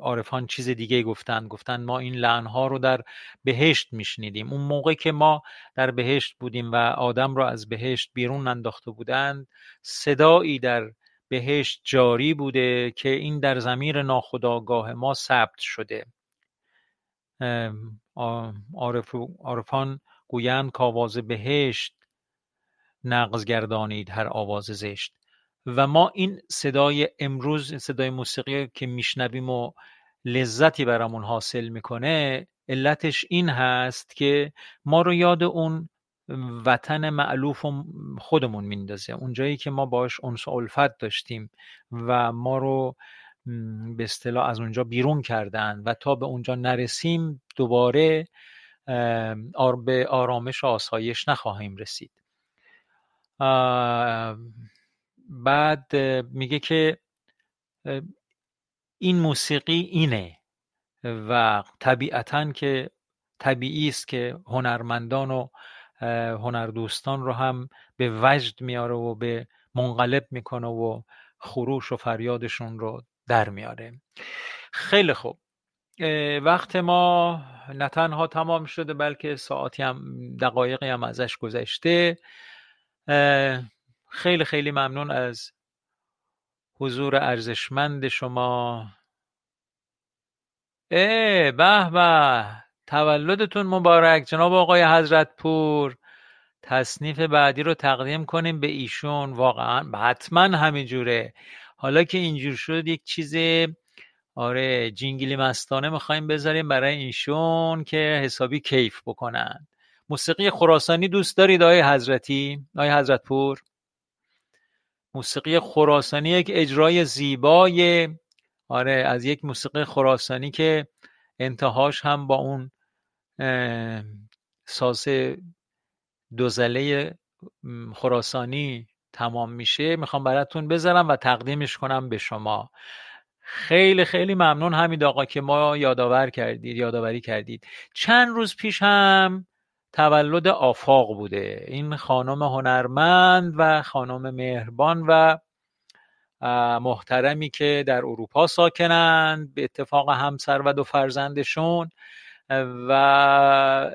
عارفان چیز دیگه گفتن. گفتن ما این لعنها رو در بهشت میشنیدیم. اون موقع که ما در بهشت بودیم و آدم رو از بهشت بیرون انداخته بودند صدایی در بهشت جاری بوده که این در زمیر ناخداگاه ما ثبت شده. عارفان گویند که آواز بهشت نقض گردانید هر آواز زشت. و ما این صدای امروز صدای موسیقی که میشنویم و لذتی برامون حاصل می‌کنه علتش این هست که ما رو یاد اون وطن معلوف خودمون میندازه. اونجایی که ما باش انس الفت داشتیم و ما رو به اصطلاح از اونجا بیرون کردن و تا به اونجا نرسیم دوباره به آرامش و آسایش نخواهیم رسید. بعد میگه که این موسیقی اینه و طبیعتا که طبیعی است که هنرمندان و هنردوستان رو هم به وجد میاره و به منقلب می‌کنه و خروش و فریادشون رو در میاره. خیلی خوب. وقت ما نه تنها تمام شده بلکه ساعتی هم دقایقی هم ازش گذشته. خیلی خیلی ممنون از حضور ارزشمند شما. اه به به. تولدتون مبارک. جناب آقای حضرت پور تصنیف بعدی رو تقدیم کنیم به ایشون. واقعا حتما همینجوره حالا که اینجور شد یک چیز آره جینگلی مستانه می‌خوایم بذاریم برای ایشون که حسابی کیف بکنن. موسیقی خراسانی دوست دارید آقای حضرتی؟ آقای حضرت پور. موسیقی خراسانی یک اجرای زیبای آره از یک موسیقی خراسانی که انتهاش هم با اون ساز دوزله خراسانی تمام میشه می‌خوام براتون بذارم و تقدیمش کنم به شما. خیلی خیلی ممنون حمید آقا که ما یادآور کردید یادآوری کردید. چند روز پیش هم تولد آفاق بوده. این خانم هنرمند و خانم مهربان و محترمی که در اروپا ساکنند به اتفاق همسر و دو فرزندشون. و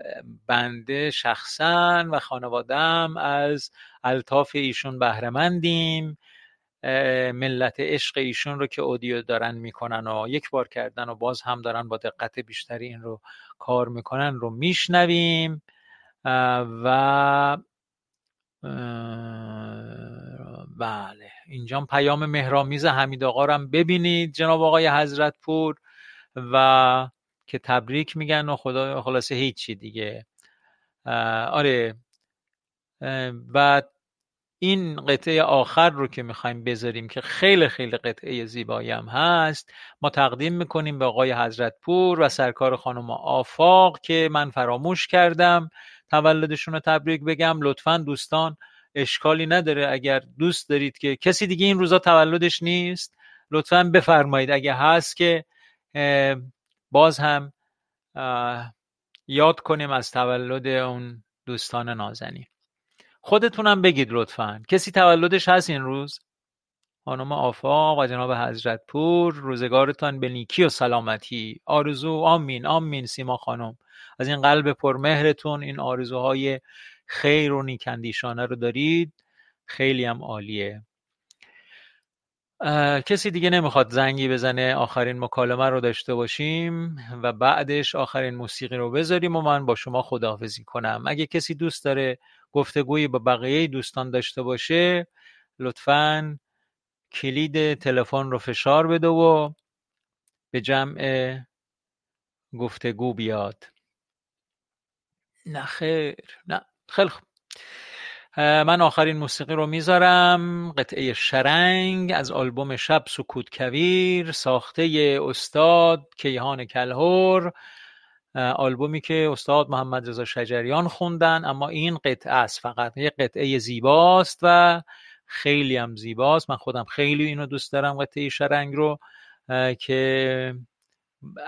بنده شخصا و خانوادم از الطاف ایشون بهرهمندیم. ملت عشق ایشون رو که اودیو دارن می‌کنن و یک بار کردن و باز هم دارن با دقت بیشتری این رو کار می‌کنن رو میشنویم. و بله. اینجا پیام مهرامیز حمید آقا رو هم ببینید جناب آقای حضرت پور و که تبریک میگن و خدا خلاصه هیچی دیگه. آره. و این قطعه آخر رو که می‌خوایم بذاریم که خیلی خیلی قطعه زیبایی هم هست ما تقدیم می‌کنیم به آقای حضرت پور و سرکار خانم آفاق که من فراموش کردم تولدشون رو تبریک بگم. لطفا دوستان اشکالی نداره. اگر دوست دارید که کسی دیگه این روزا تولدش نیست لطفا بفرمایید. اگه هست که باز هم یاد کنیم از تولد اون دوستان نازنین. خودتونم بگید لطفا. کسی تولدش هست این روز؟ خانم آفاق و جناب حضرت پور روزگارتان به نیکی و سلامتی. آرزو آمین آمین سیما خانم. از این قلب پرمهرتون این آرزوهای خیر و نیکندیشانه رو دارید. خیلی هم عالیه. کسی دیگه نمی‌خواد زنگی بزنه آخرین مکالمه رو داشته باشیم و بعدش آخرین موسیقی رو بذاریم و من با شما خداحافظی کنم. اگه کسی دوست داره گفتگویی با بقیه دوستان داشته باشه لطفا کلید تلفن رو فشار بده و به جمع گفتگو بیاد. نه خیر. نه خیلی خوب. من آخرین موسیقی رو می‌ذارم. قطعه شرنگ از آلبوم شب سکوت کویر ساخته استاد کیهان کلهور آلبومی که استاد محمد رضا شجریان خوندن اما این قطعه است فقط. یه قطعه زیباست و خیلی هم زیباست. من خودم خیلی اینو دوست دارم قطعه شرنگ رو که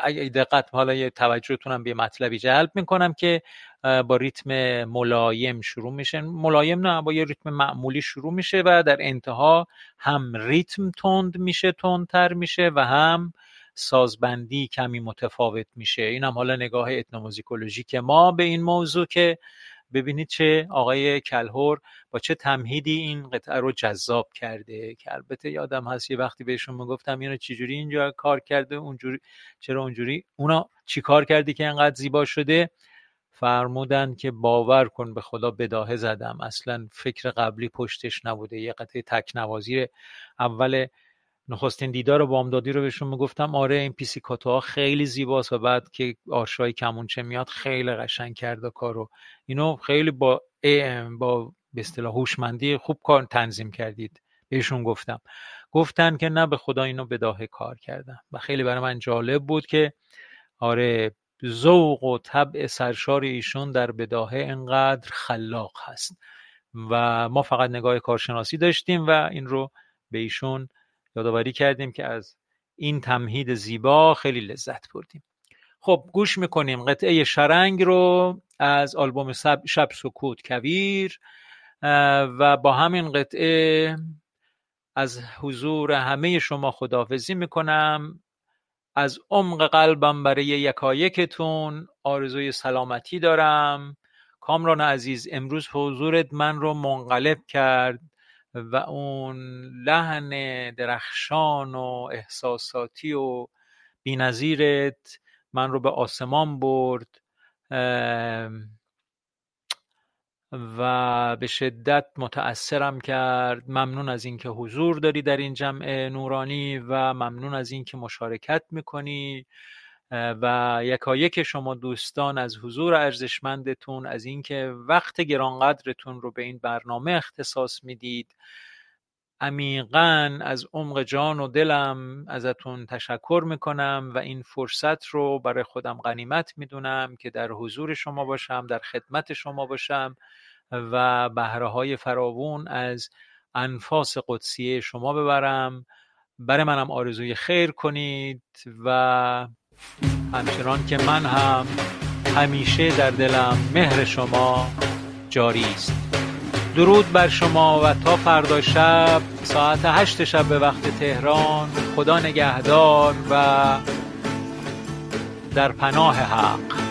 اگه دقت حالا یه توجهتونم به مطلبی جلب می‌کنم که با ریتم ملایم شروع میشه. ملایم نه با یه ریتم معمولی شروع میشه و در انتها هم ریتم تند میشه تندتر میشه و هم سازبندی کمی متفاوت میشه. این هم حالا نگاه اتنوموزیکولوژیک ما به این موضوع که ببینید چه آقای کلهر با چه تمهیدی این قطعه رو جذاب کرده که البته یادم هست یه وقتی بهشون می‌گفتم اینو چجوری اینجا کار کرده اونجوری چرا اونجوری؟ اونا چی کار کردی که اینقدر زیبا شده؟ فرمودن که باور کن به خدا بداهه زدم اصلا فکر قبلی پشتش نبوده یه قطعه تکنوازی اول نخستین دیدار بامدادی رو بهشون می‌گفتم آره این پیسیکاتو ها خیلی زیباست و بعد که آرشای کمونچه میاد خیلی قشنگ کرده کارو. اینو خیلی با با به اصطلاح هوشمندی خوب کار تنظیم کردید بهشون گفتم. گفتن که نه به خدا اینو بداهه کار کردم و خیلی برای من جالب بود که آره ذوق و طبع سرشار ایشون در بداهه انقدر خلاق هست. و ما فقط نگاه کارشناسی داشتیم و این رو به ایشون یادآوری کردیم که از این تمهید زیبا خیلی لذت بردیم. خب گوش می‌کنیم قطعه شرنگ رو از آلبوم شب سکوت کویر و با همین قطعه از حضور همه شما خداحافظی می‌کنم. از عمق قلبم برای یکایکتون آرزوی سلامتی دارم. کامران عزیز امروز حضورت من رو منقلب کرد. و اون لحن درخشان و احساساتی و بینظیرت من رو به آسمان برد و به شدت متأثرم کرد. ممنون از اینکه حضور داری در این جمع نورانی و ممنون از اینکه مشارکت می‌کنی. و یکایک شما دوستان از حضور ارزشمندتون از اینکه وقت گرانقدرتون رو به این برنامه اختصاص می‌دید. عمیقا از عمق جان و دلم ازتون تشکر می‌کنم و این فرصت رو برای خودم غنیمت می‌دونم که در حضور شما باشم در خدمت شما باشم و بهره های فراوون از انفاس قدسیه شما ببرم. برای منم آرزوی خیر کنید و همچنان که من هم همیشه در دلم مهر شما جاری است. درود بر شما و تا فردا شب ساعت هشت شب به وقت تهران خدا نگهدار و در پناه حق.